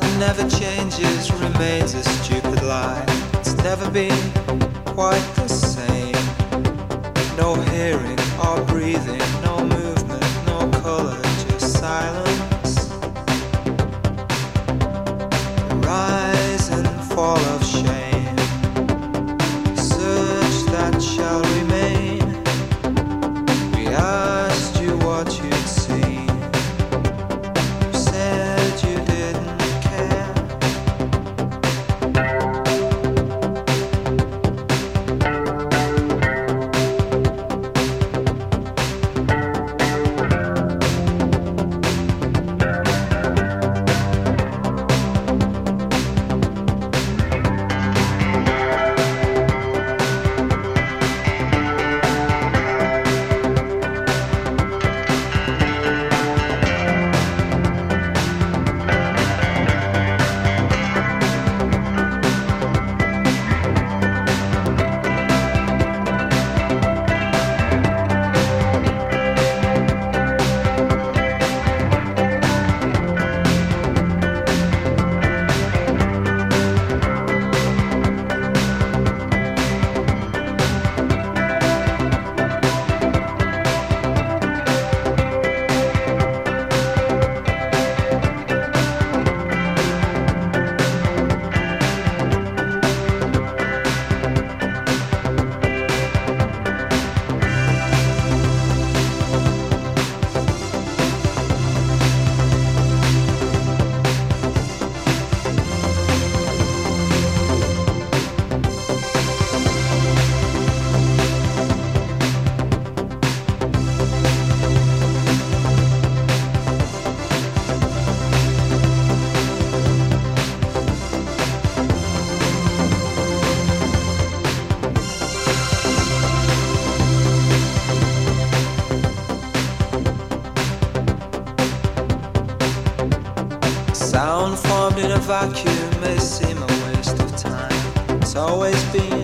that never changes remains a stupid lie. It's never been quite the same. No hearing or breathing. in a vacuum may seem a waste of time. It's always been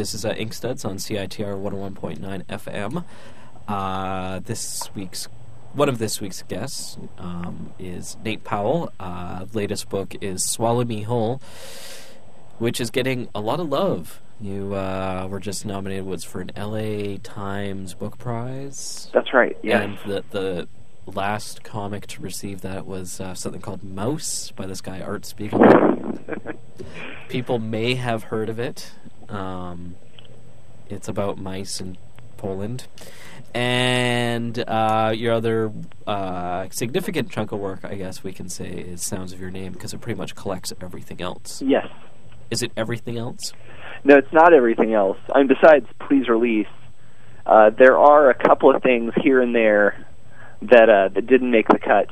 This is uh, Inkstuds on CITR 101.9 FM. Uh, this week's one of this week's guests um, is Nate Powell. Uh, latest book is Swallow Me Whole, which is getting a lot of love. You uh, were just nominated was for an LA Times Book Prize. That's right. Yeah. And the the last comic to receive that was uh, something called Maus by this guy Art Spiegelman. People may have heard of it. Um, it's about mice in Poland. And uh, your other uh, significant chunk of work, I guess we can say, is Sounds of Your Name because it pretty much collects everything else. Yes. Is it everything else? No, it's not everything else. I mean, besides Please Release, uh, there are a couple of things here and there that uh, that didn't make the cut.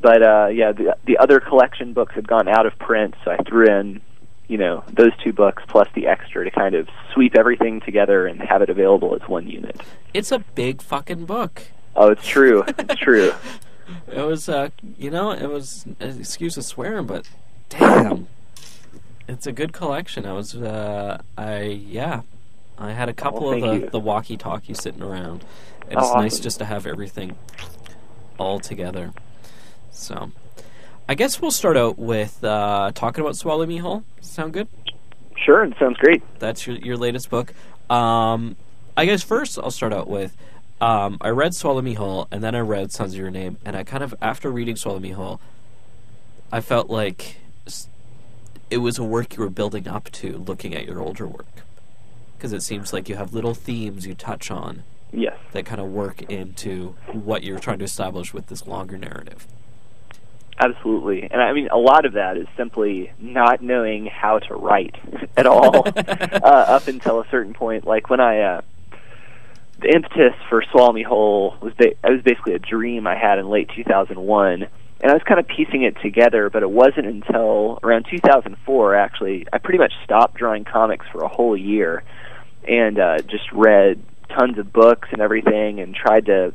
But uh, yeah, the the other collection books had gone out of print, so I threw in, you know, those two books plus the extra to kind of sweep everything together and have it available as one unit. It's a big fucking book. Oh, it's true. it's true. It was, uh, you know, it was. Excuse the swearing, but damn, it's a good collection. I was, uh, I yeah, I had a couple Oh, of the, you. the walkie-talkies sitting around. And Oh, it's nice just to have everything all together. So, I guess we'll start out with uh, talking about Swallow Me Whole. Sound good? Sure, it sounds great. That's your your latest book. Um, I guess first I'll start out with um, I read Swallow Me Whole, and then I read Sounds of Your Name, and I kind of after reading Swallow Me Whole, I felt like it was a work you were building up to, looking at your older work, because it seems like you have little themes you touch on Yes. that kind of work into what you're trying to establish with this longer narrative. Absolutely. And I mean, a lot of that is simply not knowing how to write at all uh, up until a certain point. Like when I, uh, the impetus for Swallow Me Whole was, ba- it was basically a dream I had in late 2001. And I was kind of piecing it together, but it wasn't until around 2004, actually, I pretty much stopped drawing comics for a whole year and uh, just read tons of books and everything and tried to,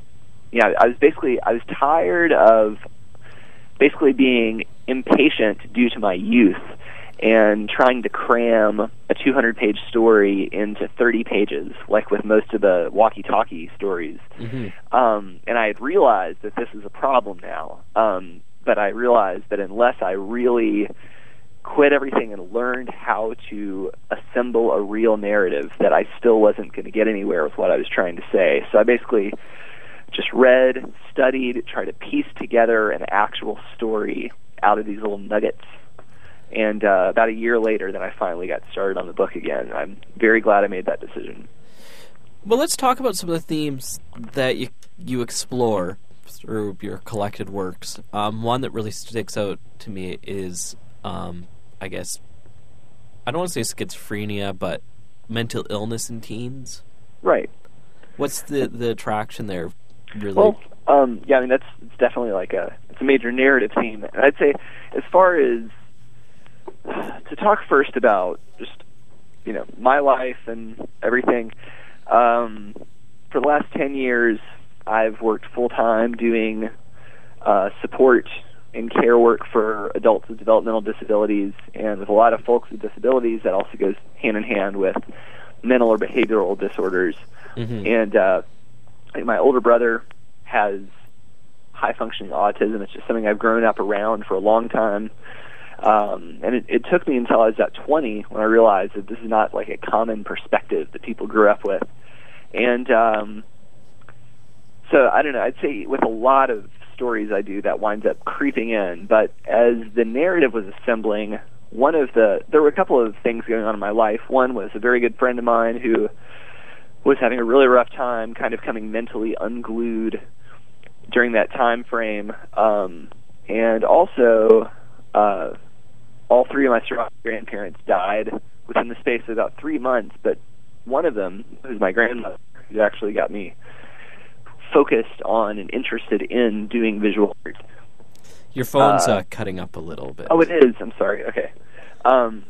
yeah, I was basically, I was tired of basically being impatient due to my youth and trying to cram a 200 page story into 30 pages, like with most of the walkie talkie stories. Mm-hmm. Um, and I had realized that this is a problem now. Um, but I realized that unless I really quit everything and learned how to assemble a real narrative, that I still wasn't going to get anywhere with what I was trying to say. So I basically just read, studied, tried to piece together an actual story out of these little nuggets. And uh, about a year later, then I finally got started on the book again. I'm very glad I made that decision. Well, let's talk about some of the themes that you you explore through your collected works. Um, one that really sticks out to me is, um, I guess, I don't want to say schizophrenia, but mental illness in teens. Right. What's the the attraction there? Really? Well, um, yeah, I mean that's it's definitely like a it's a major narrative theme, and I'd say as far as to talk first about just you know my life and everything. Um, for the last ten years, I've worked full time doing uh, support and care work for adults with developmental disabilities, and with a lot of folks with disabilities, that also goes hand in hand with mental or behavioral disorders. Mhm. And uh, like my older brother has high functioning autism. It's just something I've grown up around for a long time. Um, and it, it took me until I was at 20 when I realized that this is not like a common perspective that people grew up with. And um, so I don't know. I'd say with a lot of stories I do, that winds up creeping in. But as the narrative was assembling, one of the there were a couple of things going on in my life. One was a very good friend of mine who was having a really rough time, kind of coming mentally unglued during that time frame, um, and also uh, all three of my surviving grandparents died within the space of about three months. But one of them, who's my grandmother, who actually got me focused on and interested in doing visual art. Your phone's uh, uh, cutting up a little bit. Oh, it is. I'm sorry. Okay. Um,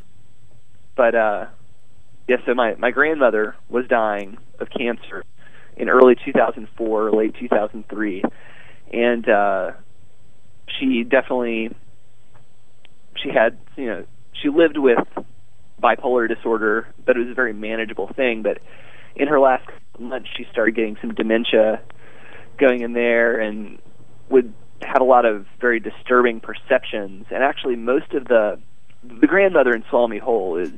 but uh, yeah, so my my grandmother was dying of cancer in early 2004, late 2003, and uh, she definitely she had you know she lived with bipolar disorder, but it was a very manageable thing. But in her last month, she started getting some dementia going in there and would have a lot of very disturbing perceptions. And actually, most of the the grandmother in Swallow Me Whole is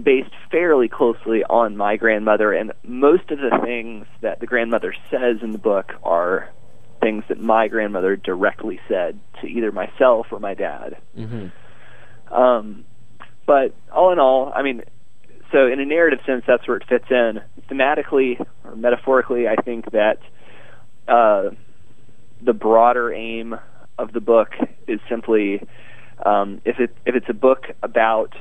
based fairly closely on my grandmother, and most of the things that the grandmother says in the book are things that my grandmother directly said to either myself or my dad. Mm-hmm. Um, but all in all, I mean, so in a narrative sense, that's where it fits in. Thematically or metaphorically, I think that uh, the broader aim of the book is simply um, if it if it's a book about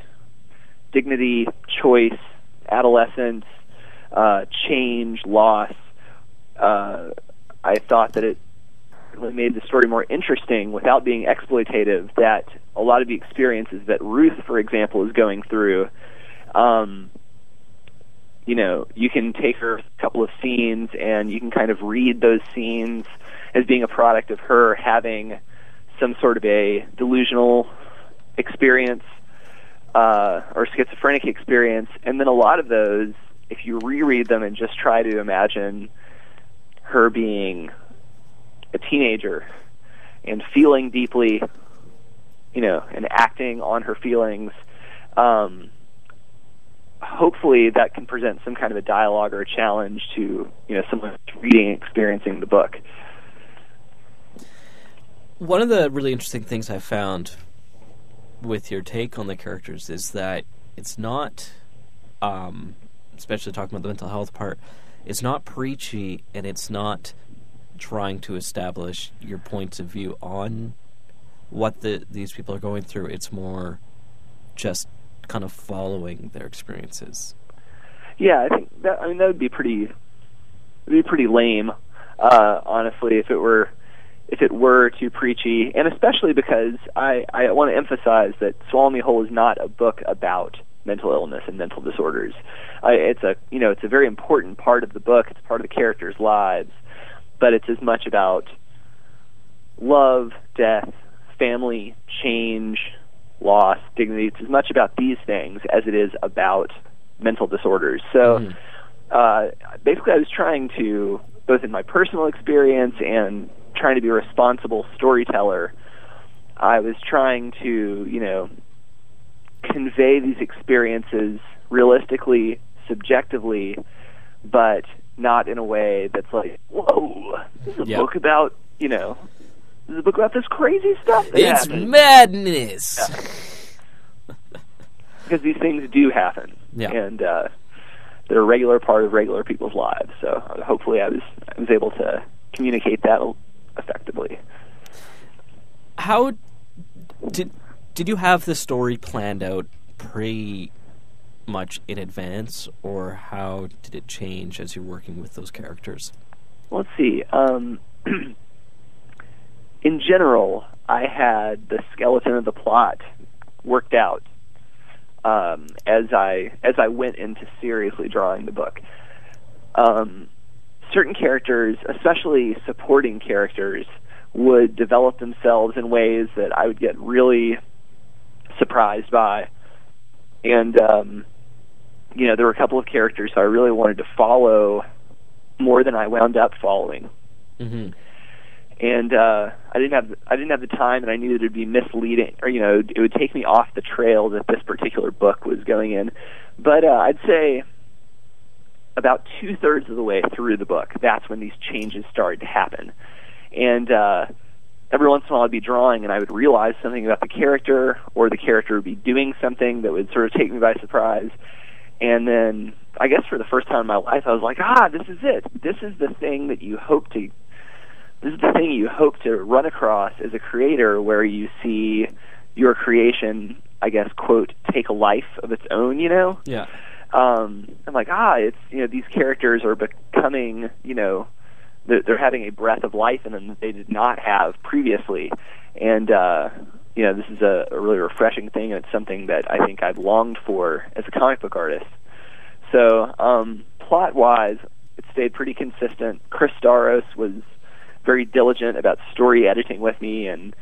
dignity, choice, adolescence, uh, change, loss. Uh, I thought that it really made the story more interesting without being exploitative. That a lot of the experiences that Ruth, for example, is going through, um, you know, you can take her a couple of scenes and you can kind of read those scenes as being a product of her having some sort of a delusional experience uh, or schizophrenic experience, and then a lot of those, if you reread them and just try to imagine her being a teenager and feeling deeply, you know, and acting on her feelings, um, hopefully that can present some kind of a dialogue or a challenge to you know someone reading experiencing the book. One of the really interesting things I found with your take on the characters is that it's not, um, especially talking about the mental health part, it's not preachy and it's not trying to establish your points of view on what the these people are going through. It's more just kind of following their experiences. Yeah, I think that I mean that would be pretty be pretty lame, uh, honestly, if it were if it were too preachy, and especially because I, I want to emphasize that Swallow Me Whole is not a book about mental illness and mental disorders. I, it's a you know it's a very important part of the book. It's part of the characters' lives, but it's as much about love, death, family, change, loss, dignity. It's as much about these things as it is about mental disorders. So. Mhm. Uh, basically, I was trying to, both in my personal experience and trying to be a responsible storyteller, I was trying to, you know, convey these experiences realistically, subjectively, but not in a way that's like, whoa, this is a Yeah. book about, you know, this is a book about this crazy stuff It's happened. madness. because these things do happen, Yeah. and uh, they're a regular part of regular people's lives. So uh, hopefully, I was I was able to communicate that effectively. How did did you have the story planned out pretty much in advance, or how did it change as you're working with those characters? Let's see. Um, in general, I had the skeleton of the plot worked out um, as I as I went into seriously drawing the book. Um, certain characters, especially supporting characters, would develop themselves in ways that I would get really surprised by, and um, you know there were a couple of characters I really wanted to follow more than I wound up following Mm-hmm. and uh, I didn't have I didn't have the time, and I knew that it'd be misleading, or you know, it would take me off the trail that this particular book was going in. But uh, I'd say about two thirds of the way through the book, that's when these changes started to happen, and uh, every once in a while I'd be drawing, and I would realize something about the character, or the character would be doing something that would sort of take me by surprise. And then, I guess for the first time in my life, I was like, ah, this is it. This is the thing that you hope to this is the thing you hope to run across as a creator where you see your creation i guess quote take a life of its own you know Yeah. Um i'm like ah it's you know these characters are becoming you know they're, they're having a breath of life in them that they did not have previously. And uh you know this is a, a really refreshing thing and it's something that i think i've longed for as a comic book artist. So um plot wise it stayed pretty consistent. Chris staros was very diligent about story editing with me and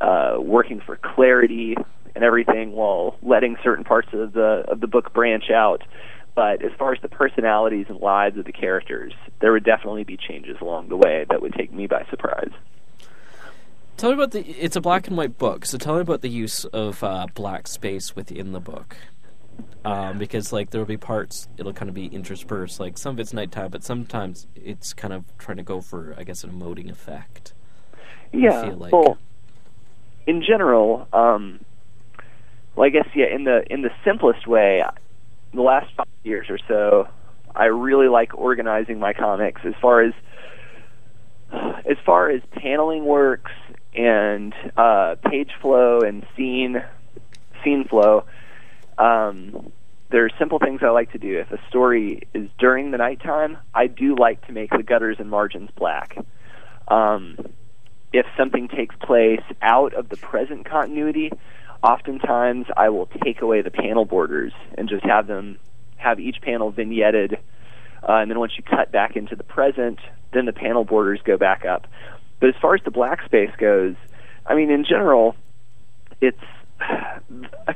uh, working for clarity and everything while letting certain parts of the of the book branch out. But as far as the personalities and lives of the characters, there would definitely be changes along the way that would take me by surprise. Tell me about the. It's a black and white book, so tell me about the use of uh, black space within the book. Um, because like there will be parts it'll kind of be interspersed. Like some of it's nighttime, but sometimes it's kind of trying to go for I guess an emoting effect. Yeah. like. Well, in general, um, well, I guess yeah. In the in the simplest way, the last five years or so, I really like organizing my comics as far as as far as paneling works and uh, page flow and scene scene flow. Um, there are simple things I like to do. If a story is during the nighttime, I do like to make the gutters and margins black. Um, if something takes place out of the present continuity, oftentimes I will take away the panel borders and just have them have each panel vignetted. Uh, and then once you cut back into the present, then the panel borders go back up. But as far as the black space goes, I mean, in general, it's a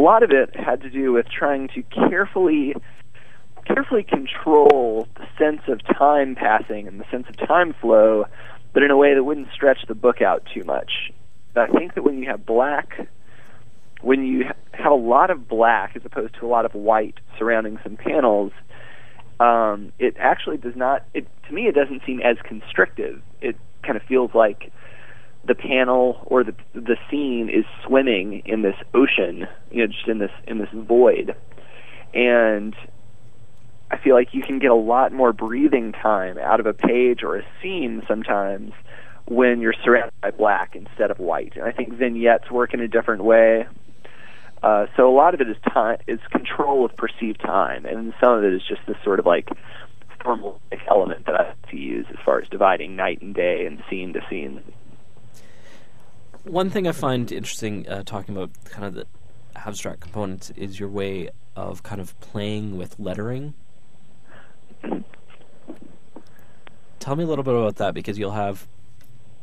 lot of it had to do with trying to carefully carefully control the sense of time passing and the sense of time flow, but in a way that wouldn't stretch the book out too much. I think that when you have black, when you have a lot of black as opposed to a lot of white surrounding some panels, um, it actually does not. It to me, it doesn't seem as constrictive. It kind of feels like the panel or the the scene is swimming in this ocean, you know, just in this in this void, and I feel like you can get a lot more breathing time out of a page or a scene sometimes when you're surrounded by black instead of white. And I think vignettes work in a different way. Uh, so a lot of it is time is control of perceived time, and some of it is just this sort of like formal element that I have to use as far as dividing night and day and scene to scene. One thing I find interesting uh, talking about kind of the abstract components is your way of kind of playing with lettering. Tell me a little bit about that because you'll have,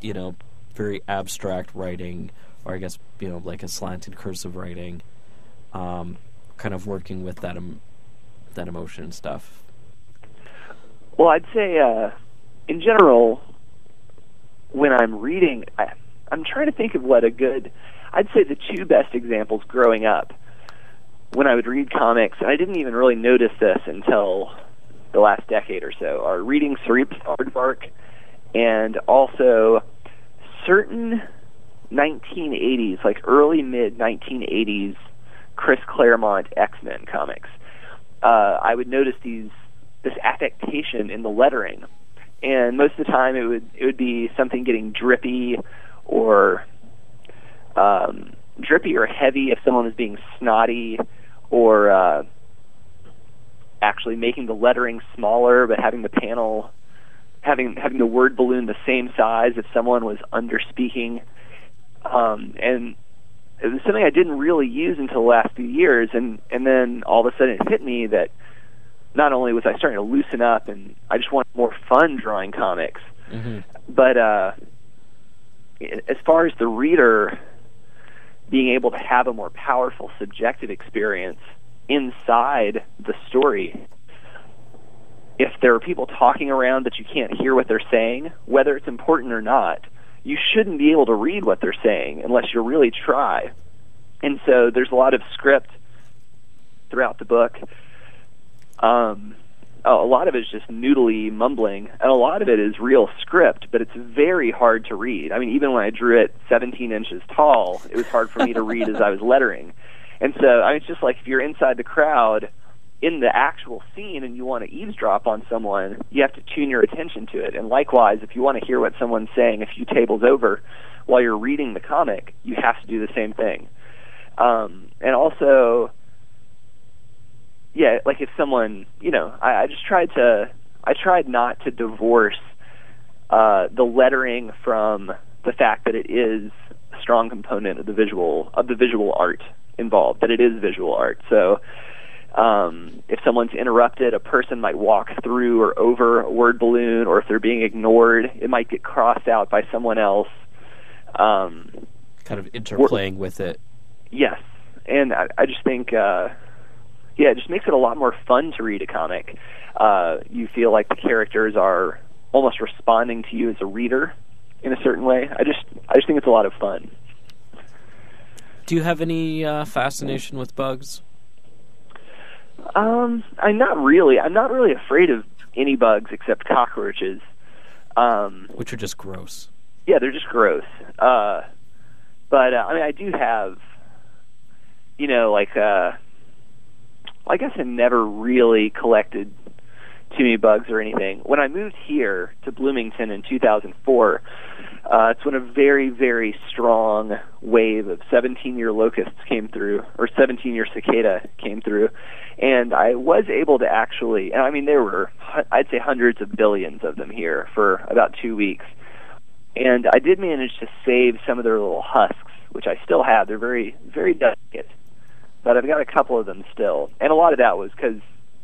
you know, very abstract writing, or I guess you know like a slanted cursive writing, um, kind of working with that em- that emotion stuff. Well, I'd say uh, in general, when I'm reading, I, I'm trying to think of what a good. I'd say the two best examples growing up when I would read comics, and I didn't even really notice this until the last decade or so, are reading Cerebus Aardvark and also certain 1980s, like early mid 1980s Chris Claremont X Men comics. Uh, I would notice these this affectation in the lettering, and most of the time it would it would be something getting drippy or um, drippy or heavy if someone is being snotty or uh, actually making the lettering smaller but having the panel having having the word balloon the same size if someone was under speaking um, and it was something I didn't really use until the last few years and and then all of a sudden it hit me that not only was I starting to loosen up and I just wanted more fun drawing comics Mm-hmm. but uh as far as the reader being able to have a more powerful subjective experience inside the story if there are people talking around that you can't hear what they're saying whether it's important or not you shouldn't be able to read what they're saying unless you really try and so there's a lot of script throughout the book um oh, a lot of it is just noodly mumbling, and a lot of it is real script, but it's very hard to read. I mean, even when I drew it 17 inches tall, it was hard for me to read as I was lettering. And so, I mean, it's just like if you're inside the crowd in the actual scene and you want to eavesdrop on someone, you have to tune your attention to it. And likewise, if you want to hear what someone's saying a few tables over while you're reading the comic, you have to do the same thing. Um, and also, yeah, like if someone, you know, I, I just tried to, I tried not to divorce uh, the lettering from the fact that it is a strong component of the visual of the visual art involved, that it is visual art. So, um, if someone's interrupted, a person might walk through or over a word balloon, or if they're being ignored, it might get crossed out by someone else. Um, Kind of interplaying with it. Yes, and I, I just think, uh, yeah, it just makes it a lot more fun to read a comic. Uh, you feel like the characters are almost responding to you as a reader in a certain way. I just I just think it's a lot of fun. Do you have any uh, fascination with bugs? Um, I'm not really. I'm not really afraid of any bugs except cockroaches. Um, Which are just gross. yeah, they're just gross. Uh, but uh, I mean, I do have, you know, like uh, I guess I never really collected too many bugs or anything. When I moved here to Bloomington in 2004, uh, it's when a very, very strong wave of 17-year locusts came through, or 17-year cicada came through, and I was able to actually, and I mean, there were, I'd say, hundreds of billions of them here for about two weeks and I did manage to save some of their little husks, which I still have. They're very, very delicate, but I've got a couple of them still. And a lot of that was because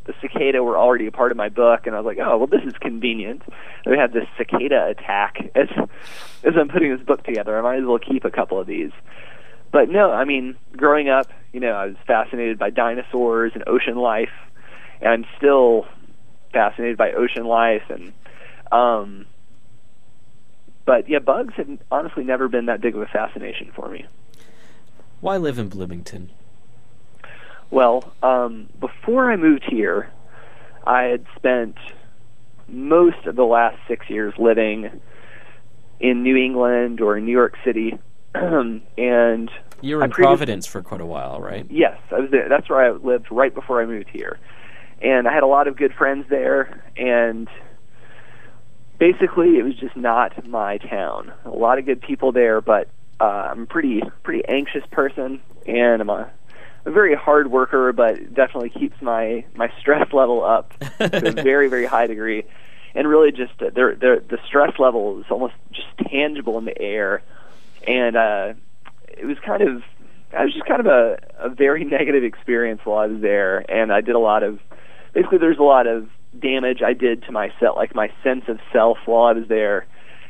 the cicada were already a part of my book, and I was like, oh, well, this is convenient. We had this cicada attack as as I'm putting this book together. I might as well keep a couple of these. But no, I mean, growing up, you know, I was fascinated by dinosaurs and ocean life, and I'm still fascinated by ocean life and um but yeah, bugs have honestly never been that big of a fascination for me. Why live in Bloomington? Well, um, before I moved here, I had spent most of the last six years living in New England or in New York City, and You were in Providence for quite a while, right? Yes, I was there. That's where I lived right before I moved here, and I had a lot of good friends there. And basically, it was just not my town. A lot of good people there, but uh, I'm a pretty pretty anxious person, and I'm a, a very hard worker, but definitely keeps my my stress level up to a very very high degree. And really, just uh, there, there, the stress level is almost just tangible in the air, and uh, it was kind of it was just kind of a, a very negative experience while I was there, and I did a lot of basically there's a lot of damage I did to myself, like my sense of self while I was there.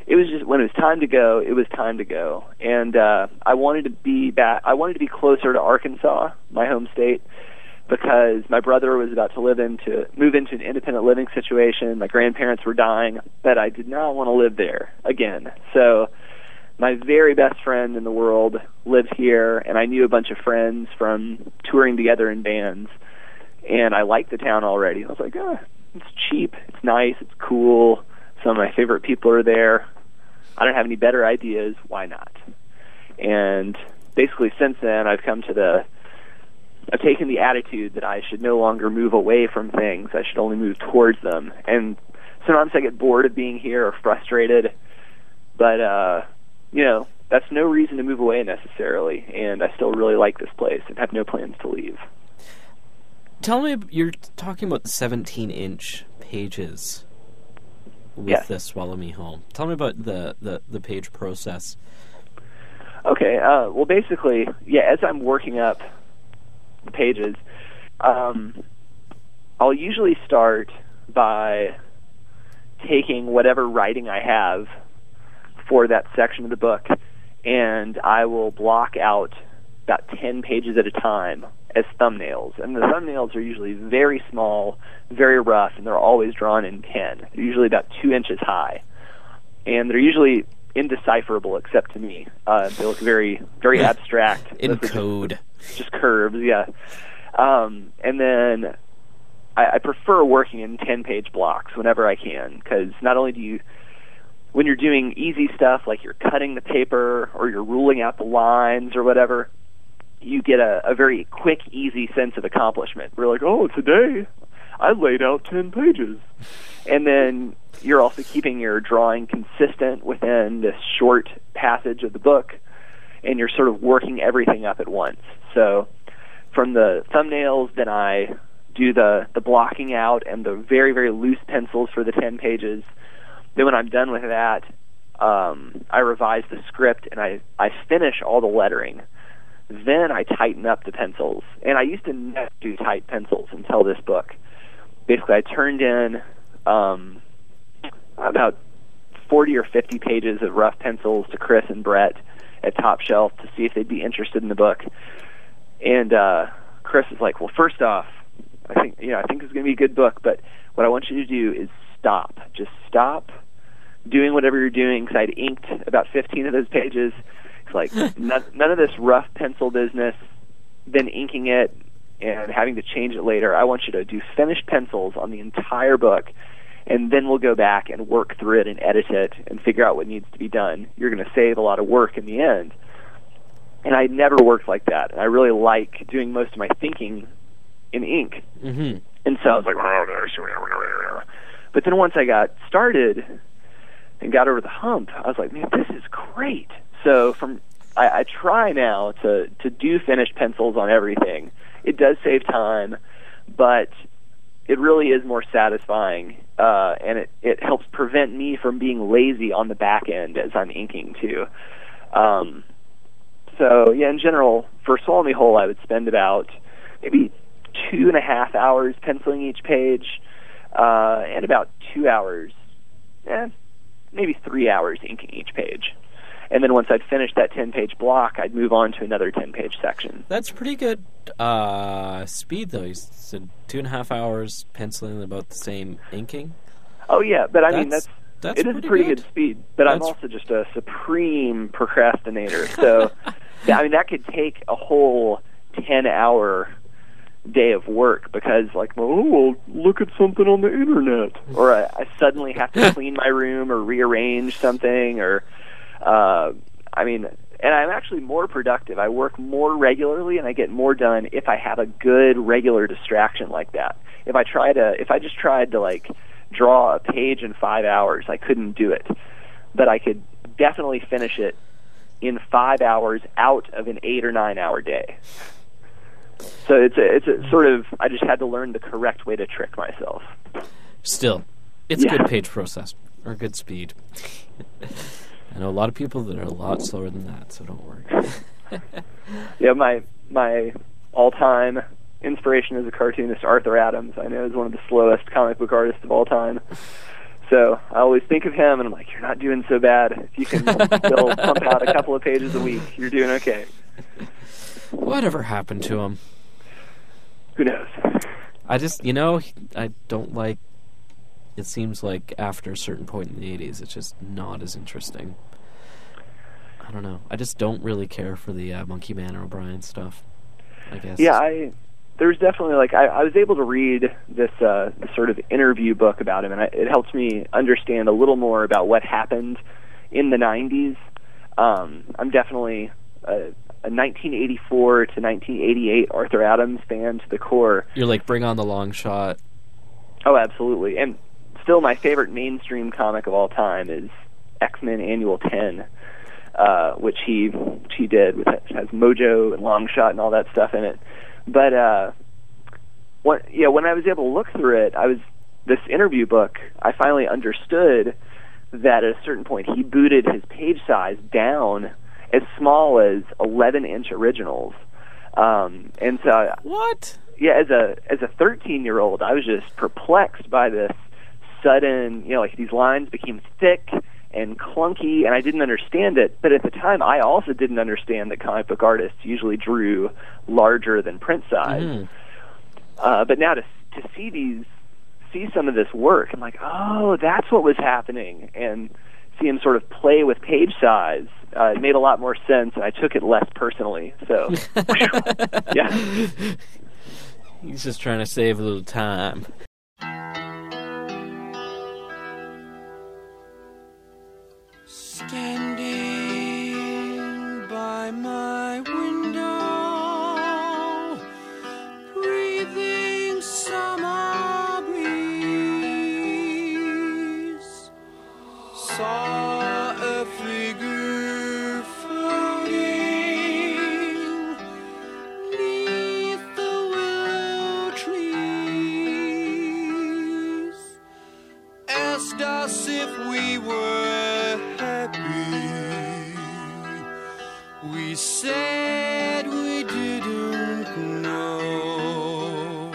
It was just when it was time to go, it was time to go, and uh, I wanted to be back. I wanted to be closer to Arkansas, my home state, because my brother was about to live into move into an independent living situation. My grandparents were dying, but I did not want to live there again. So my very best friend in the world lives here, and I knew a bunch of friends from touring together in bands, and I liked the town already. I was like, ah, it's cheap, it's nice, it's cool. Some of my favorite people are there. I don't have any better ideas. Why not? And basically, since then, I've come to the I've taken the attitude that I should no longer move away from things. I should only move towards them. And sometimes I get bored of being here or frustrated, but uh, you know, that's no reason to move away necessarily. And I still really like this place and have no plans to leave. Tell me, you're talking about the 17 inch pages with Yes. the Swallow Me Whole. Tell me about the, the, the page process. Okay. Uh, well, basically, yeah. As I'm working up the pages, um, I'll usually start by taking whatever writing I have for that section of the book, and I will block out about ten pages at a time as thumbnails. And the thumbnails are usually very small, very rough, and they're always drawn in pen. They're usually about two inches high, and they're usually indecipherable except to me. Uh, they look very, very abstract. In Those are just- code. just curves, yeah. Um, and then I, I prefer working in ten page blocks whenever I can because not only do you when you're doing easy stuff like you're cutting the paper or you're ruling out the lines or whatever, you get a, a very quick, easy sense of accomplishment. We're like, oh, today I laid out 10 pages. And then you're also keeping your drawing consistent within this short passage of the book, and you're sort of working everything up at once. So from the thumbnails, then I do the, the blocking out and the very, very loose pencils for the 10 pages. Then when I'm done with that, um, I revise the script and I, I finish all the lettering. Then I tighten up the pencils. And I used to never do tight pencils until this book. Basically, I turned in um, about 40 or 50 pages of rough pencils to Chris and Brett at Top Shelf to see if they'd be interested in the book. And uh, Chris is like, well, first off, I think you know I think it's going to be a good book. But what I want you to do is stop. Just stop doing whatever you're doing. Because I'd inked about 15 of those pages. It's like none, none of this rough pencil business. Then inking it and having to change it later. I want you to do finished pencils on the entire book and then we'll go back and work through it and edit it and figure out what needs to be done. You're going to save a lot of work in the end. And I never worked like that. And I really like doing most of my thinking in ink. Mm-hmm. And so I was like, but then once I got started and got over the hump, I was like, man, this is great. So from I, I try now to to do finished pencils on everything. It does save time, but it really is more satisfying, uh, and it, it helps prevent me from being lazy on the back end as I'm inking too. Um, so yeah, in general, for Swallow Whole, I would spend about maybe two and a half hours penciling each page, uh, and about two hours, eh, maybe three hours inking each page. And then once I'd finished that 10 page block, I'd move on to another 10 page section. That's pretty good uh, speed, though. You said two and a half hours penciling, about the same inking. Oh, yeah, but I mean, that's. That's it is pretty a pretty good. good, speed, but I'm also just a supreme procrastinator. So, yeah, I mean, that could take a whole 10 hour day of work because, like, oh, well, look at something on the internet. Or I, I suddenly have to clean my room or rearrange something, or, uh, I mean, and I'm actually more productive. I work more regularly and I get more done if I have a good regular distraction like that. If I try to, if I just tried to, like, draw a page in five hours, I couldn't do it. But I could definitely finish it in five hours out of an eight or nine hour day. So it's a, it's a sort of I just had to learn the correct way to trick myself. Still, it's Yeah. good page process or good speed. I know a lot of people that are a lot slower than that, so don't worry. Yeah, my my all time inspiration as a cartoonist, Arthur Adams, I know is one of the slowest comic book artists of all time. So I always think of him, and I'm like, you're not doing so bad. If you can still pump out a couple of pages a week, you're doing okay. Whatever happened to him? Who knows? I just, you know, I don't like. It seems like after a certain point in the '80s, it's just not as interesting. I don't know. I just don't really care for the uh, Monkey Man or O'Brien stuff. I guess. Yeah, I there's definitely like I, I was able to read this uh, this sort of interview book about him, and I, it helps me understand a little more about what happened in the '90s. Um, I'm definitely a, a 1984 to 1988 Arthur Adams fan to the core. You're like, bring on the Longshot. Oh, absolutely, and still my favorite mainstream comic of all time is X Men Annual 10. Uh, which he which he did with has Mojo and Longshot and all that stuff in it. But uh, when yeah, when I was able to look through it, I was this interview book. I finally understood that at a certain point he booted his page size down as small as 11 inch originals. Um, and so What? yeah, as a as a 13 year old, I was just perplexed by this sudden, you know, like these lines became thick and clunky, and I didn't understand it. But at the time, I also didn't understand that comic book artists usually drew larger than print size. Mhm. Uh, but now to to see these, see some of this work, I'm like, oh, that's what was happening, and see him sort of play with page size. Uh, it made a lot more sense, and I took it less personally. So, yeah. He's just trying to save a little time. Standing by my window, breathing summer breeze, saw said we didn't know.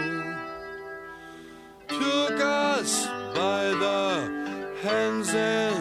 Took us by the hands and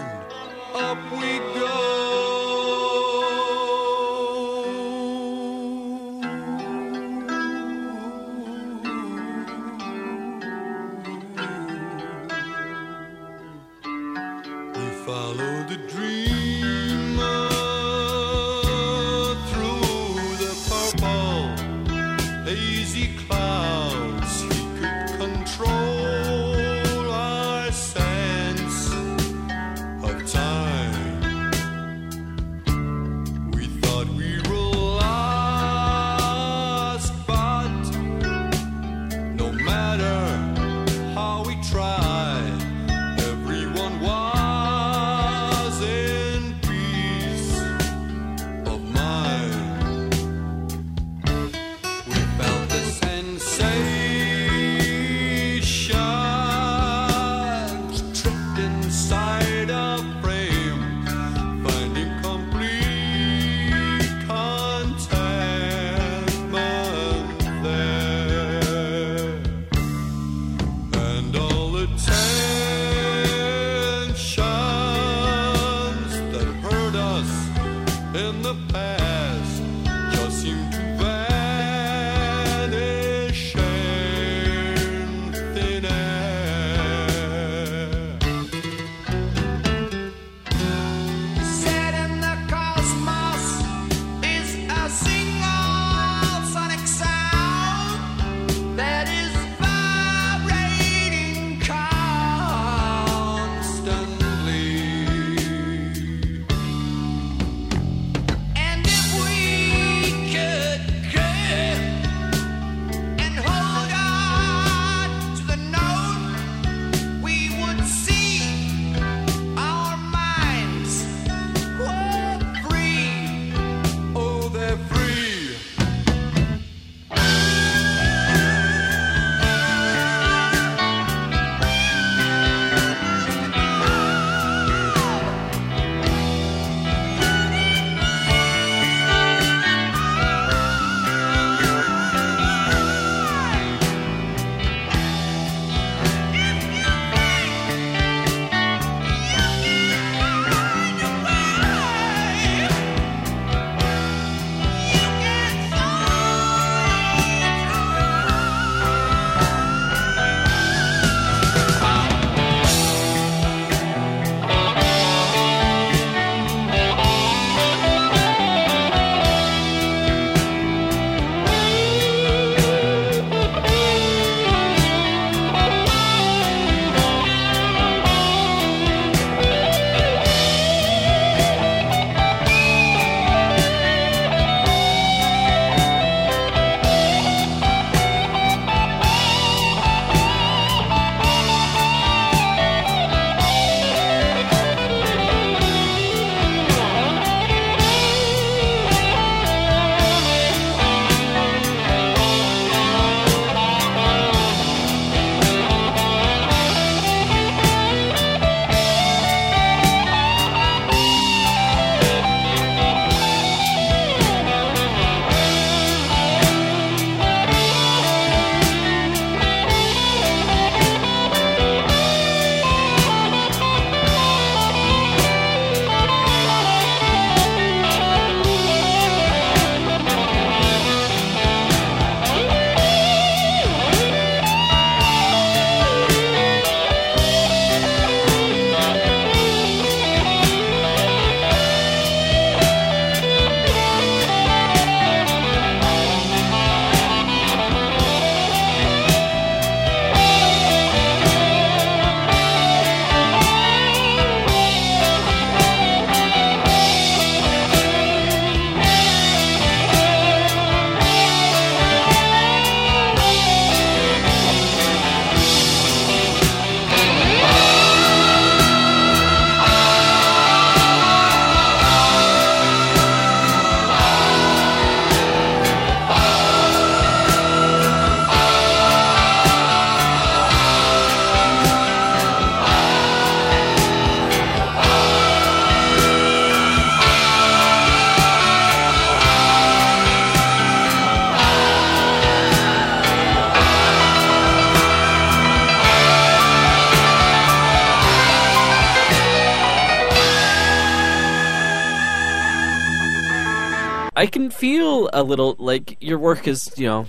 a little like your work is, you know,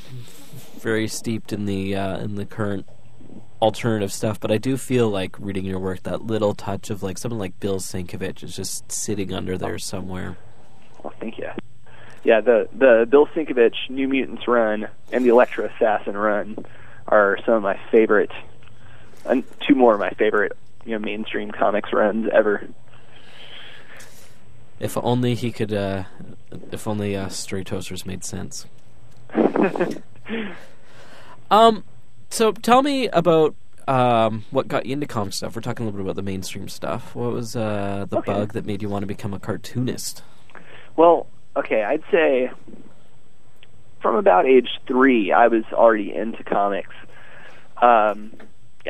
very steeped in the uh, in the current alternative stuff, but I do feel like reading your work that little touch of like someone like Bill Sienkiewicz is just sitting under there somewhere. Well, thank you. Yeah, the the Bill Sienkiewicz New Mutants run and the Elektra Assassin run are some of my favorite, and two more of my favorite, you know, mainstream comics runs ever. If only he could. Uh, if only uh, Stray Toasters made sense. um, so tell me about um, what got you into comic stuff. We're talking a little bit about the mainstream stuff. What was uh, the Okay. bug that made you want to become a cartoonist? Well, okay, I'd say from about age three, I was already into comics. Um,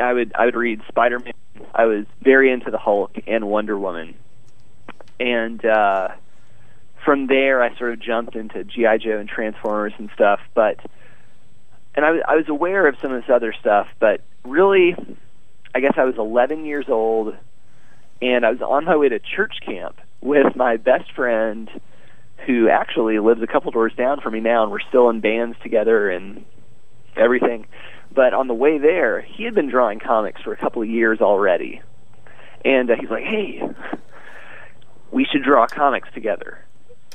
I would I would read Spider Man. I was very into the Hulk and Wonder Woman, and uh, from there I sort of jumped into GI Joe and Transformers and stuff. But and I, was- I was aware of some of this other stuff, but really, I guess I was 11 years old, and I was on my way to church camp with my best friend who actually lives a couple doors down from me now, and we're still in bands together and everything. But on the way there, he had been drawing comics for a couple of years already, and uh, he's like, "Hey, we should draw comics together."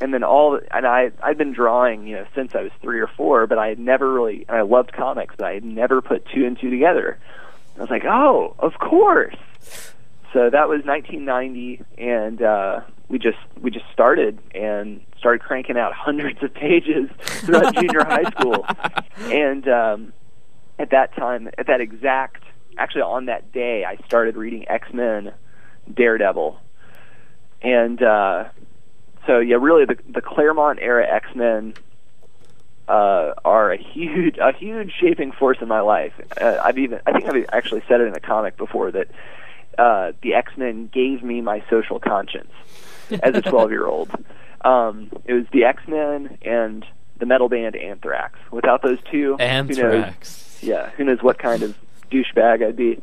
And then all, and I I'd been drawing, you know, since I was three or four, but I had never really, and I loved comics, but I had never put two and two together. I was like, "Oh, of course." So that was 1990, and uh, we just we just started and started cranking out hundreds of pages throughout junior high school. And um, at that time, at that exact, actually on that day, I started reading X Men, Daredevil, and uh, so yeah, really the the Claremont era X Men uh, are a huge a huge shaping force in my life. Uh, I've even I think I've actually said it in a comic before that uh, the X Men gave me my social conscience as a 12 year old. Um, it was the X Men and the metal band Anthrax. Without those two, who knows? Anthrax. Yeah, who knows what kind of douchebag I'd be.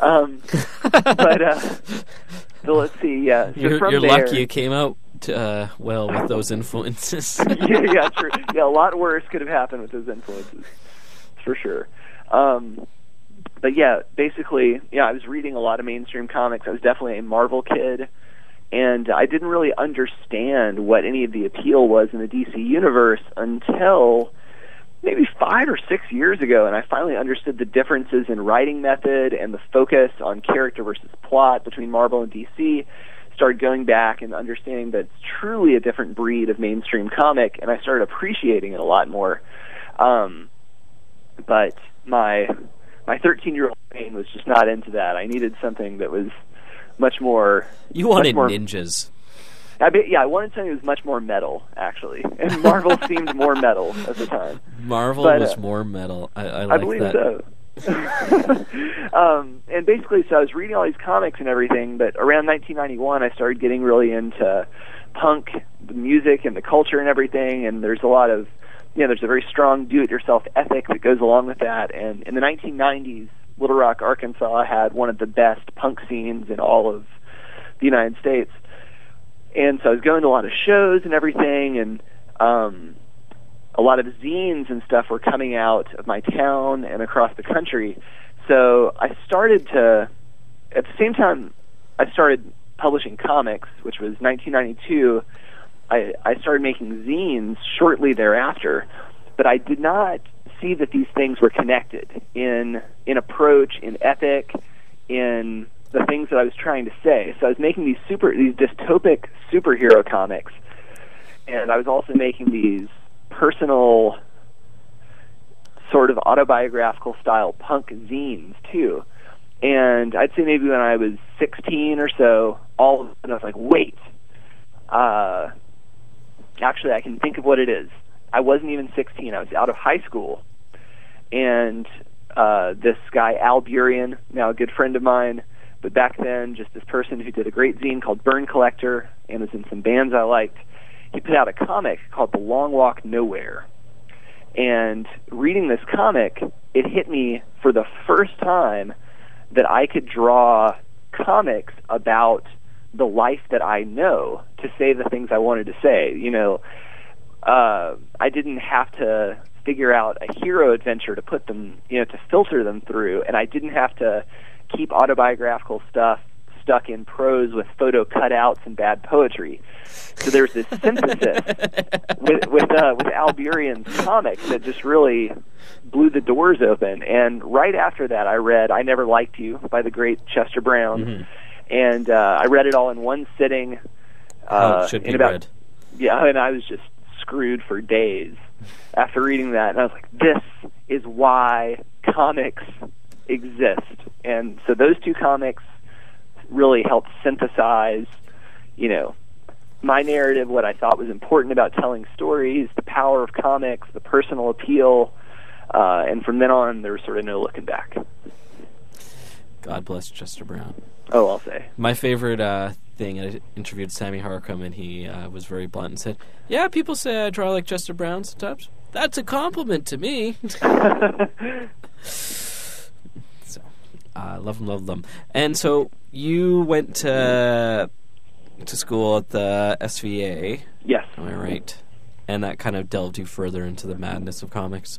Um, but uh, so let's see. Yeah, so You're, from you're there, lucky you came out uh, well with those influences. yeah, yeah, true. Yeah, a lot worse could have happened with those influences, for sure. Um, but yeah, basically, yeah, I was reading a lot of mainstream comics. I was definitely a Marvel kid, and I didn't really understand what any of the appeal was in the DC universe until maybe five or six years ago, and I finally understood the differences in writing method and the focus on character versus plot between Marvel and DC. Started going back and understanding that it's truly a different breed of mainstream comic, and I started appreciating it a lot more. Um, but my my 13 year old brain was just not into that. I needed something that was much more. you wanted much more, ninjas. I be, yeah, I wanted something that was much more metal, actually. And Marvel seemed more metal at the time. Marvel But, was uh, more metal. I, I I like believe that. so. um, and basically, so I was reading all these comics and everything, but around 1991, I started getting really into punk, the music, and the culture and everything. And there's a lot of, you know, there's a very strong do-it-yourself ethic that goes along with that. And in the 1990s, Little Rock, Arkansas had one of the best punk scenes in all of the United States. And so I was going to a lot of shows and everything, and um, a lot of zines and stuff were coming out of my town and across the country. So I started to, at the same time, I started publishing comics, which was 1992. I, I started making zines shortly thereafter, but I did not see that these things were connected in in approach, in ethic, in the things that I was trying to say. So I was making these super these dystopic superhero comics, and I was also making these personal sort of autobiographical style punk zines too. And I'd say maybe when I was 16 or so, all of a sudden I was like, wait, uh, actually I can think of what it is. I wasn't even 16. I was out of high school, and uh, this guy Al Burian, now a good friend of mine, but back then just this person who did a great zine called Burn Collector and was in some bands I liked. He put out a comic called The Long Walk Nowhere. And reading this comic, it hit me for the first time that I could draw comics about the life that I know to say the things I wanted to say. You know, uh, I didn't have to figure out a hero adventure to put them, you know, to filter them through, and I didn't have to keep autobiographical stuff stuck in prose with photo cutouts and bad poetry. So there's this synthesis with with uh, with Al Burian's comics that just really blew the doors open. And right after that, I read "I Never Liked You" by the great Chester Brown, Mm-hmm. and uh, I read it all in one sitting. Uh, it should in be about read. yeah, and I was just screwed for days after reading that. And I was like, this is why comics exist. And so those two comics really helped synthesize, you know, my narrative, what I thought was important about telling stories, the power of comics, the personal appeal. Uh, and from then on, there was sort of no looking back. God bless Chester Brown. Oh, I'll say. My favorite uh, thing, I interviewed Sammy Harkham, and he uh, was very blunt and said, "Yeah, people say I draw like Chester Brown sometimes. That's a compliment to me." uh, love them, love them. And so you went to to school at the SVA, yes, am I right? And that kind of delved you further into the madness of comics.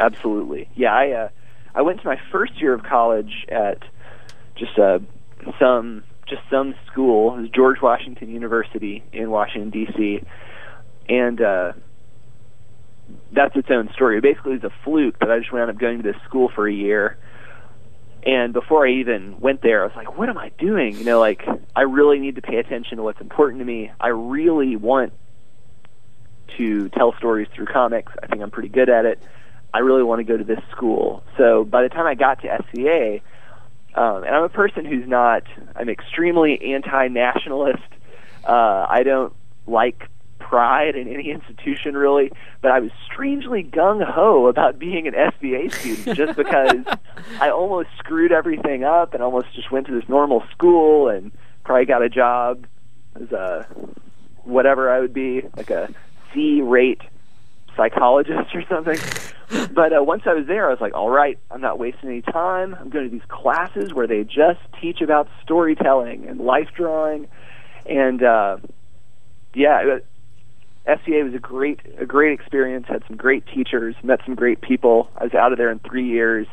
absolutely. Yeah, I uh, I went to my first year of college at just uh, some just some school, it was George Washington University in Washington D.C., and uh, that's its own story. Basically, it was a fluke that I just wound up going to this school for a year. And before I even went there, I was like, "What am I doing?" You know, like I really need to pay attention to what's important to me. I really want to tell stories through comics. I think I'm pretty good at it. I really want to go to this school. So by the time I got to SVA, um, and I'm a person who's not, I'm extremely anti-nationalist. Uh, I don't like pride in any institution really, but I was strangely gung ho about being an SVA student just because I almost screwed everything up and almost just went to this normal school and probably got a job as a whatever I would be, like a C rate psychologist or something. But uh, once I was there, I was like, all right, I'm not wasting any time. I'm going to these classes where they just teach about storytelling and life drawing. And uh, yeah, SVA was a great, a great experience. Had some great teachers, met some great people. I was out of there in three years.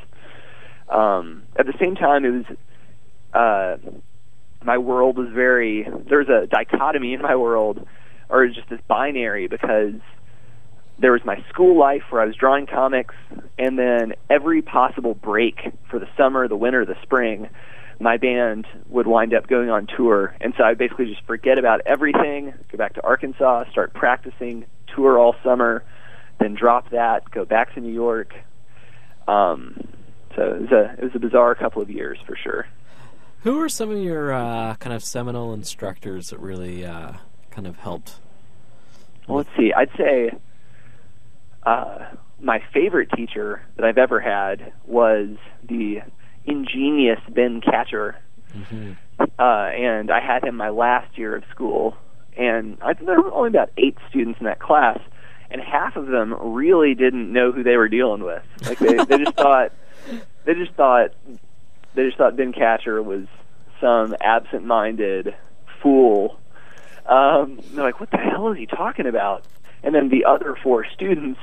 Um, at the same time, it was uh, my world was very there was a dichotomy in my world, or just this binary because there was my school life where I was drawing comics, and then every possible break for the summer, the winter, the spring, my band would wind up going on tour, and so I basically just forget about everything, go back to Arkansas, start practicing, tour all summer, then drop that, go back to New York. Um, so it was a it was a bizarre couple of years for sure. Who are some of your uh, kind of seminal instructors that really uh, kind of helped? Well, let's see. I'd say uh, my favorite teacher that I've ever had was the ingenious Ben Katchor, Mhm. uh, and I had him my last year of school. And I think there were only about eight students in that class, and half of them really didn't know who they were dealing with. Like they, they just thought they just thought they just thought Ben Katchor was some absent-minded fool. Um, they're like, "What the hell is he talking about?" And then the other four students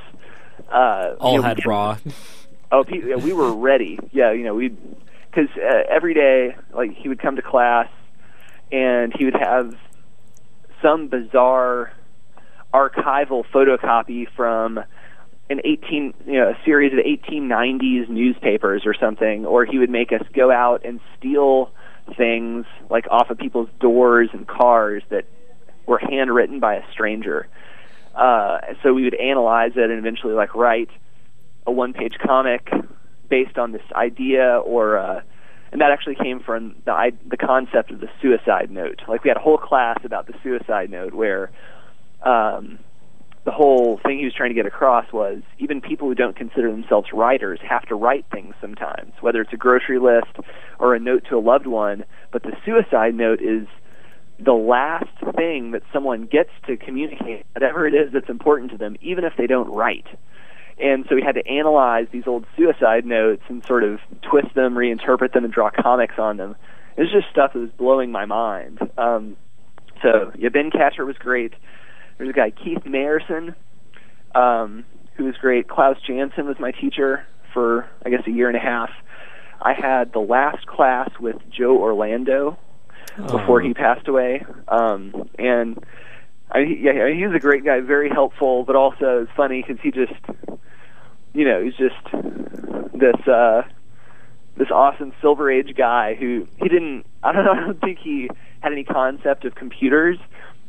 uh, All you know, had raw. Oh, pe- yeah, we were ready. Yeah, you know, we because uh, every day, like he would come to class, and he would have some bizarre archival photocopy from an 18, you know, a series of 1890s newspapers or something, or he would make us go out and steal things like off of people's doors and cars that were handwritten by a stranger. Uh, so we would analyze it and eventually like write a one page comic based on this idea or uh and that actually came from the I, the concept of the suicide note. Like we had a whole class about the suicide note where um the whole thing he was trying to get across was even people who don't consider themselves writers have to write things sometimes, whether it's a grocery list or a note to a loved one, but the suicide note is the last thing that someone gets to communicate whatever it is that's important to them, even if they don't write and so we had to analyze these old suicide notes and sort of twist them, reinterpret them, and draw comics on them. It was just stuff that was blowing my mind. Um, so yeah, Ben Katchor was great. There's a guy Keith Mayerson, um, who was great. Klaus Janson was my teacher for I guess a year and a half. I had the last class with Joe Orlando before Oh. he passed away, um, and I, yeah, he was a great guy, very helpful, but also it's funny because he just, you know, he's just this uh, this awesome Silver Age guy who he didn't. I don't know. I don't think he had any concept of computers,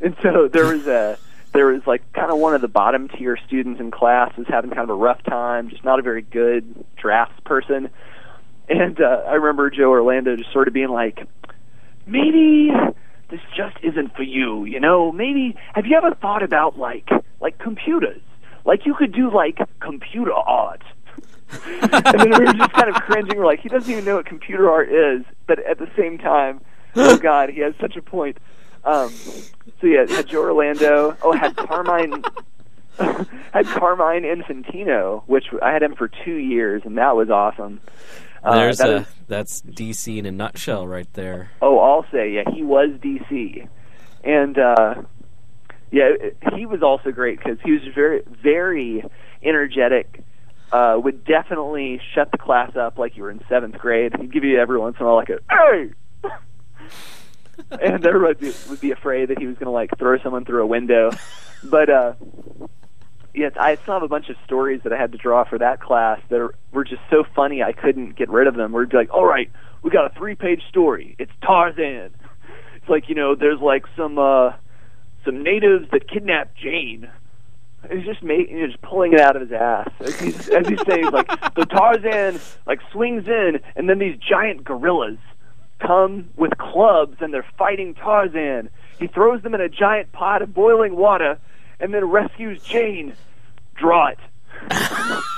and so there was a there was like kind of one of the bottom tier students in class was having kind of a rough time, just not a very good drafts person. And uh, I remember Joe Orlando just sort of being like, maybe this just isn't for you, you know? Maybe have you ever thought about like like computers? Like you could do like computer art. and then we were just kind of cringing. We're like, he doesn't even know what computer art is, but at the same time, oh god, he has such a point. Um, so yeah, had Joe Orlando. Oh, had Carmine. had Carmine Infantino, which I had him for two years, and that was awesome. Uh, There's that a is- that's DC in a nutshell right there. Oh, I'll say, yeah, he was DC, and uh, yeah, he was also great because he was very, very energetic. Uh, would definitely shut the class up like you were in seventh grade. He'd give you every once in a while like a hey, and everybody would be, afraid that he was going to like throw someone through a window. But uh, yes, I still have a bunch of stories that I had to draw for that class that are, were just so funny I couldn't get rid of them. We'd be like, all right, we got a three-page story. It's Tarzan. It's like you know, there's like some uh, some natives that kidnapped Jane. He's just making, know, just pulling it out of his ass as he's as he's saying, like the Tarzan like swings in, and then these giant gorillas come with clubs and they're fighting Tarzan. He throws them in a giant pot of boiling water and then rescues Jane. Draw it.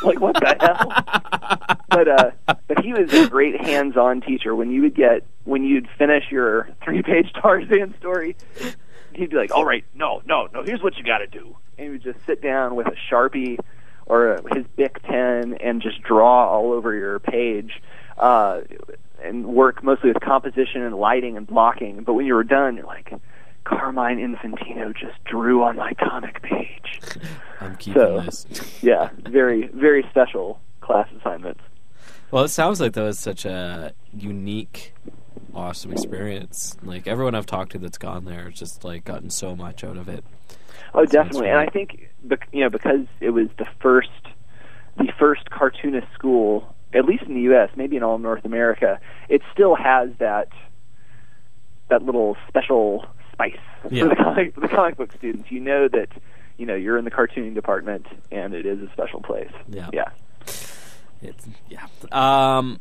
like what the hell? But uh but he was a great hands-on teacher when you would get when you'd finish your three-page Tarzan story, he'd be like, "All right, no, no, no, here's what you got to do." And he would just sit down with a Sharpie or his Bic pen and just draw all over your page. Uh and work mostly with composition and lighting and blocking. But when you were done, you're like, Carmine Infantino just drew on my comic page. I'm keeping So- this. Yeah, very, very special class assignments. Well, it sounds like that was such a unique, awesome experience. Like everyone I've talked to that's gone there has just like gotten so much out of it. Oh, definitely. And. I think, you know, because it was the first, the first cartoonist school, at least in the U.S., maybe in all of North America, it still has that, that little special spice Yeah. for the comic, for the comic book students. You know that, you know, you're in the cartooning department, and it is a special place. Yeah. Yeah. It's yeah. Um,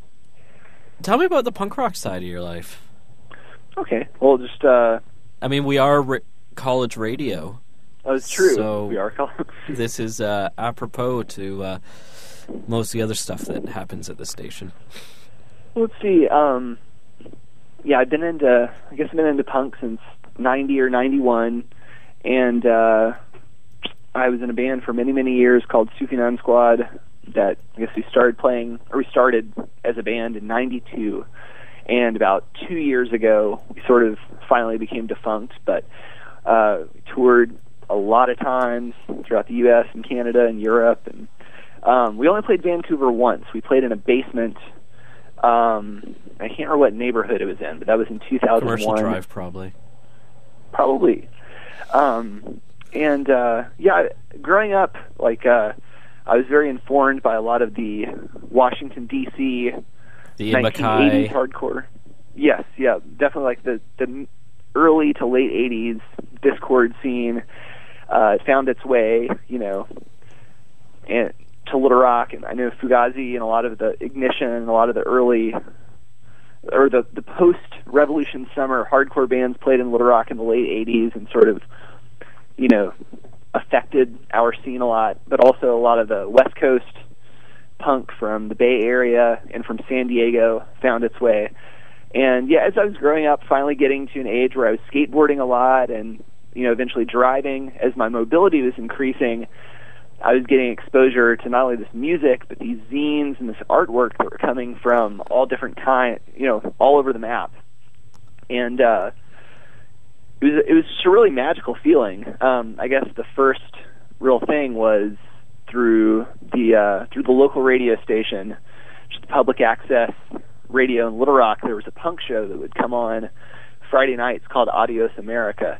tell me about the punk rock side of your life. Okay. Well, just uh, I mean, we are ra- college radio. oh, it's true. So- we are. call- This is uh, apropos to uh, most of the other stuff that happens at the station. Let's see. Um, yeah, I've been into. I guess I've been into punk since '90 or '91, and uh, I was in a band for many, many years called Soophie Squad. That I guess we started playing, or we started as a band in '92, and about two years ago, we sort of finally became defunct. But uh, we toured a lot of times throughout the U.S. and Canada and Europe, and um, we only played Vancouver once. We played in a basement um, I can't remember what neighborhood it was in, but that was in 2001. Commercial Drive, probably. probably. Um, and uh, yeah, growing up, like uh, I was very informed by a lot of the Washington D.C. The 1980s Imakai. hardcore. Yes, yeah, definitely like the the early to late 80s Dischord scene uh, found its way, you know, and to Little Rock, and I know Fugazi and a lot of the Ignition and a lot of the early or the the post Revolution summer hardcore bands played in Little Rock in the late 80s and sort of, you know, affected our scene a lot, but also a lot of the West Coast punk from the Bay Area and from San Diego found its way. And yeah, as I was growing up, finally getting to an age where I was skateboarding a lot and, you know, eventually driving, as my mobility was increasing, I was getting exposure to not only this music, but these zines and this artwork that were coming from all different kind, you know, all over the map. And uh, it was it was just a really magical feeling. Um, I guess the first real thing was through the uh, through the local radio station, just public access radio in Little Rock. There was a punk show that would come on Friday nights called Adios America,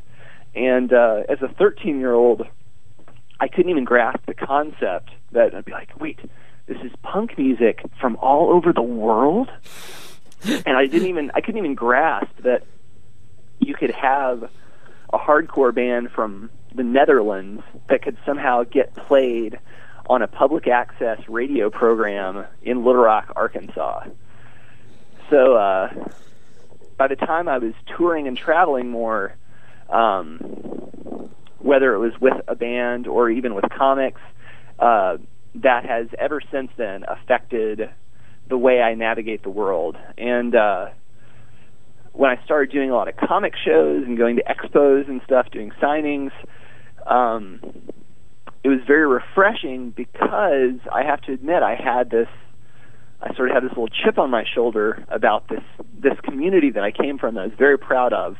and uh, as a 13 year old, I couldn't even grasp the concept that I'd be like, wait, this is punk music from all over the world, and I didn't even I couldn't even grasp that you could have a hardcore band from the Netherlands that could somehow get played on a public access radio program in Little Rock, Arkansas. So uh, by the time I was touring and traveling more, um, whether it was with a band or even with comics, uh, that has ever since then affected the way I navigate the world. And uh, when I started doing a lot of comic shows and going to expos and stuff, doing signings, um, it was very refreshing because I have to admit I had this I sort of had this little chip on my shoulder about this this community that I came from that I was very proud of.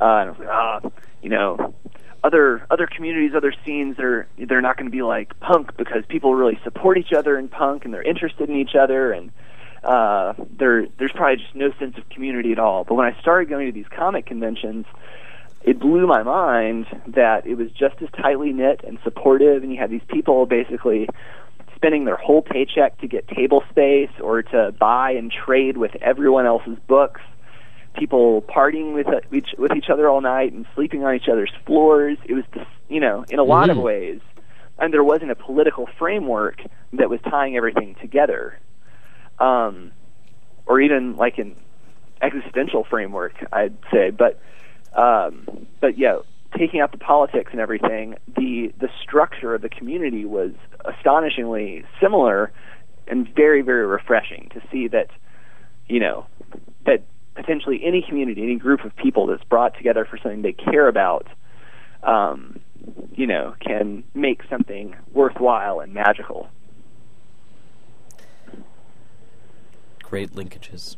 Uh, and I was like, ah, you know, other other communities, other scenes, they're they're not going to be like punk because people really support each other in punk and they're interested in each other and uh, there there's probably just no sense of community at all. But when I started going to these comic conventions, it blew my mind that it was just as tightly knit and supportive, and you had these people basically spending their whole paycheck to get table space or to buy and trade with everyone else's books. People partying with each with each other all night and sleeping on each other's floors. It was, this, you know, in a lot of Mhm. ways, and there wasn't a political framework that was tying everything together, um, or even like an existential framework, I'd say. But, um, but yeah, taking out the politics and everything, the the structure of the community was astonishingly similar and very very refreshing to see that you know that potentially any community, any group of people that's brought together for something they care about, um, you know, can make something worthwhile and magical. Great linkages.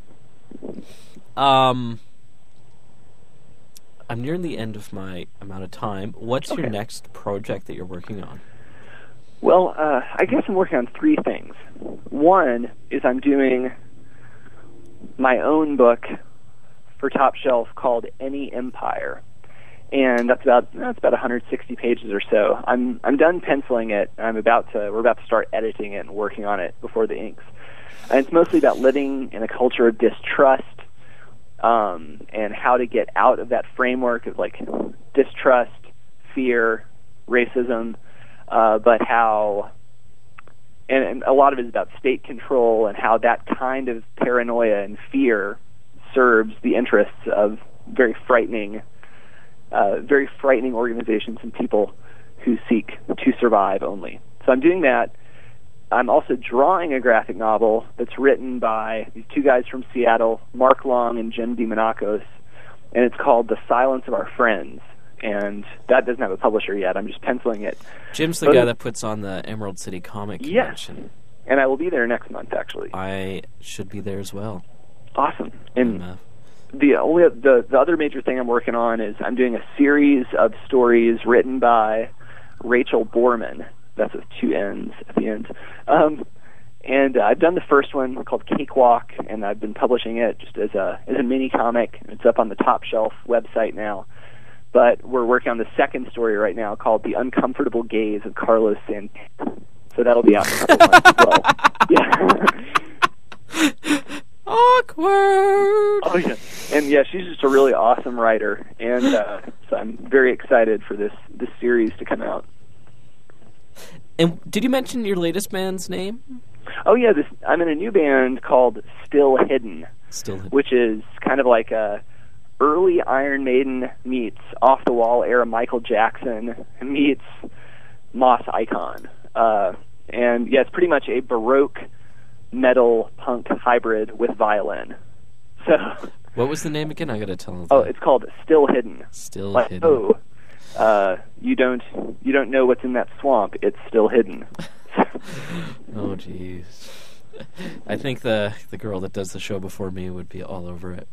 Um, I'm nearing the end of my amount of time. What's your next project that you're working on? Well, uh, I guess I'm working on three things. One is I'm doing my own book for Top Shelf called Any Empire, and that's about that's about 160 pages or so. I'm I'm done penciling it. I'm about to we're about to start editing it and working on it before the inks. And it's mostly about living in a culture of distrust um, and how to get out of that framework of like distrust, fear, racism, uh, but how and, and a lot of it is about state control and how that kind of paranoia and fear serves the interests of very frightening, uh, very frightening organizations and people who seek to survive only. So I'm doing that. I'm also drawing a graphic novel that's written by these two guys from Seattle, Mark Long and Jim Demonakos, and it's called The Silence of Our Friends. And that doesn't have a publisher yet. I'm just penciling it. Jim's the But- guy that puts on the Emerald City Comic Yes. Convention. And I will be there next month, actually. I should be there as well. Awesome. And uh, the only the the other major thing I'm working on is I'm doing a series of stories written by Rachel Bormann. That's with two N's at the end. Um, and uh, I've done the first one called Cakewalk, and I've been publishing it just as a as a mini comic. It's up on the Top Shelf website now. But we're working on the second story right now called The Uncomfortable Gaze of Carlos Santana. So that'll be out in a couple months as well. Yeah. Awkward. Oh yeah, and yeah, she's just a really awesome writer, and uh, so I'm very excited for this this series to come out. And did you mention your latest band's name? Oh yeah, this I'm in a new band called Still Hidden, Still. Hidden. which is kind of like a early Iron Maiden meets off the wall era Michael Jackson meets Moss Icon, uh, and yeah, it's pretty much a baroque metal punk hybrid with violin. So, What was the name again? I gotta tell. Them. Oh, it's called Still Hidden. still like hidden. oh uh you don't you don't know what's in that swamp it's still hidden Oh, jeez. I think the the girl that does the show before me would be all over it.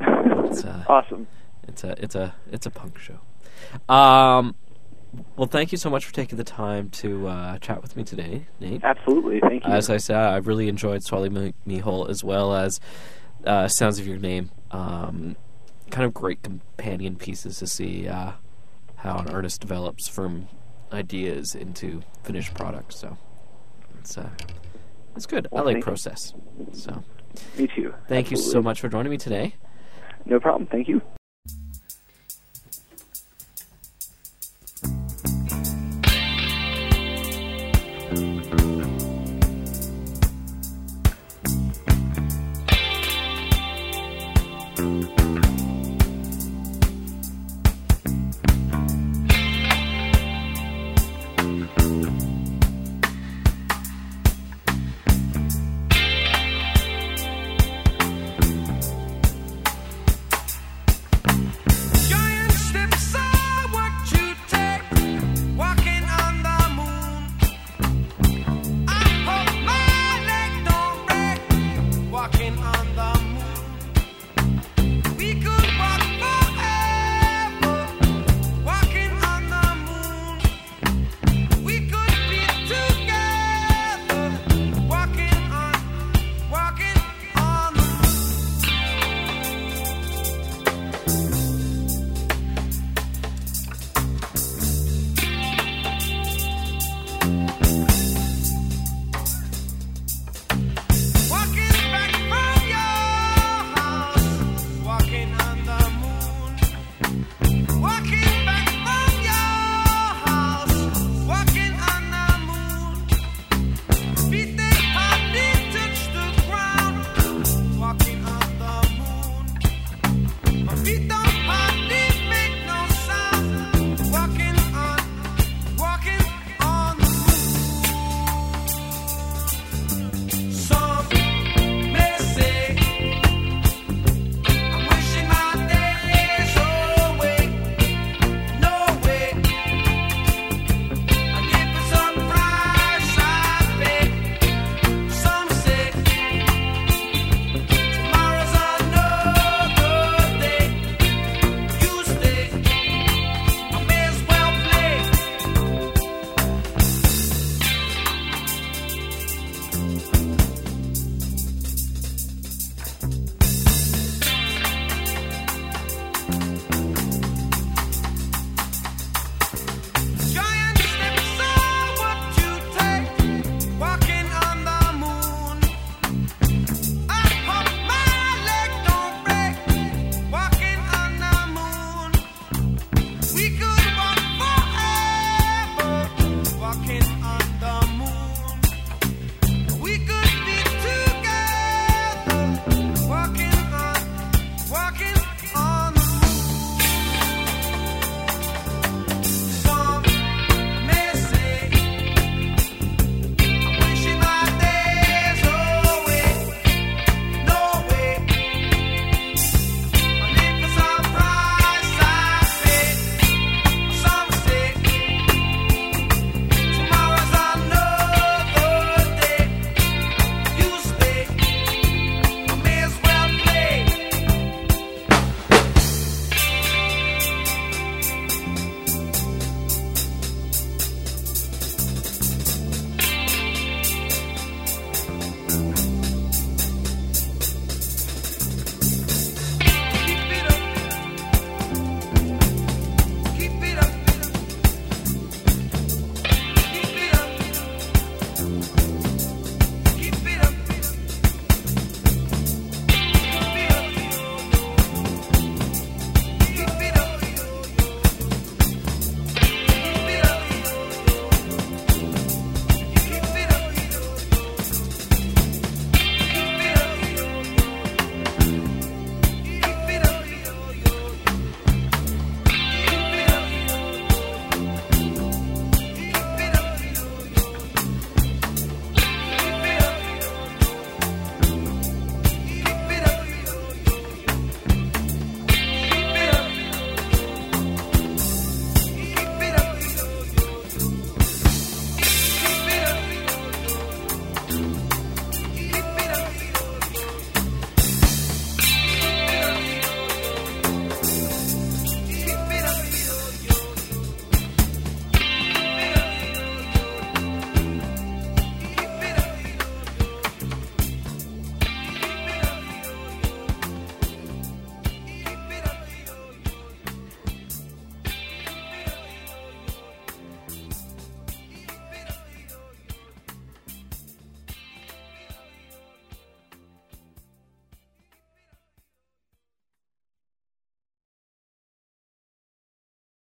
It's, uh, awesome It's a it's a it's a punk show. Um, Well, thank you so much for taking the time to uh, chat with me today, Nate. Absolutely. Thank you. As I said, I really enjoyed Swally Mi- Mihol as well as uh, Sounds of Your Name. Um, kind of great companion pieces to see uh, how an artist develops from ideas into finished products. So it's uh, it's good. Well, I like you. process. So Me too. thank you so much for joining me today. No problem. Thank you.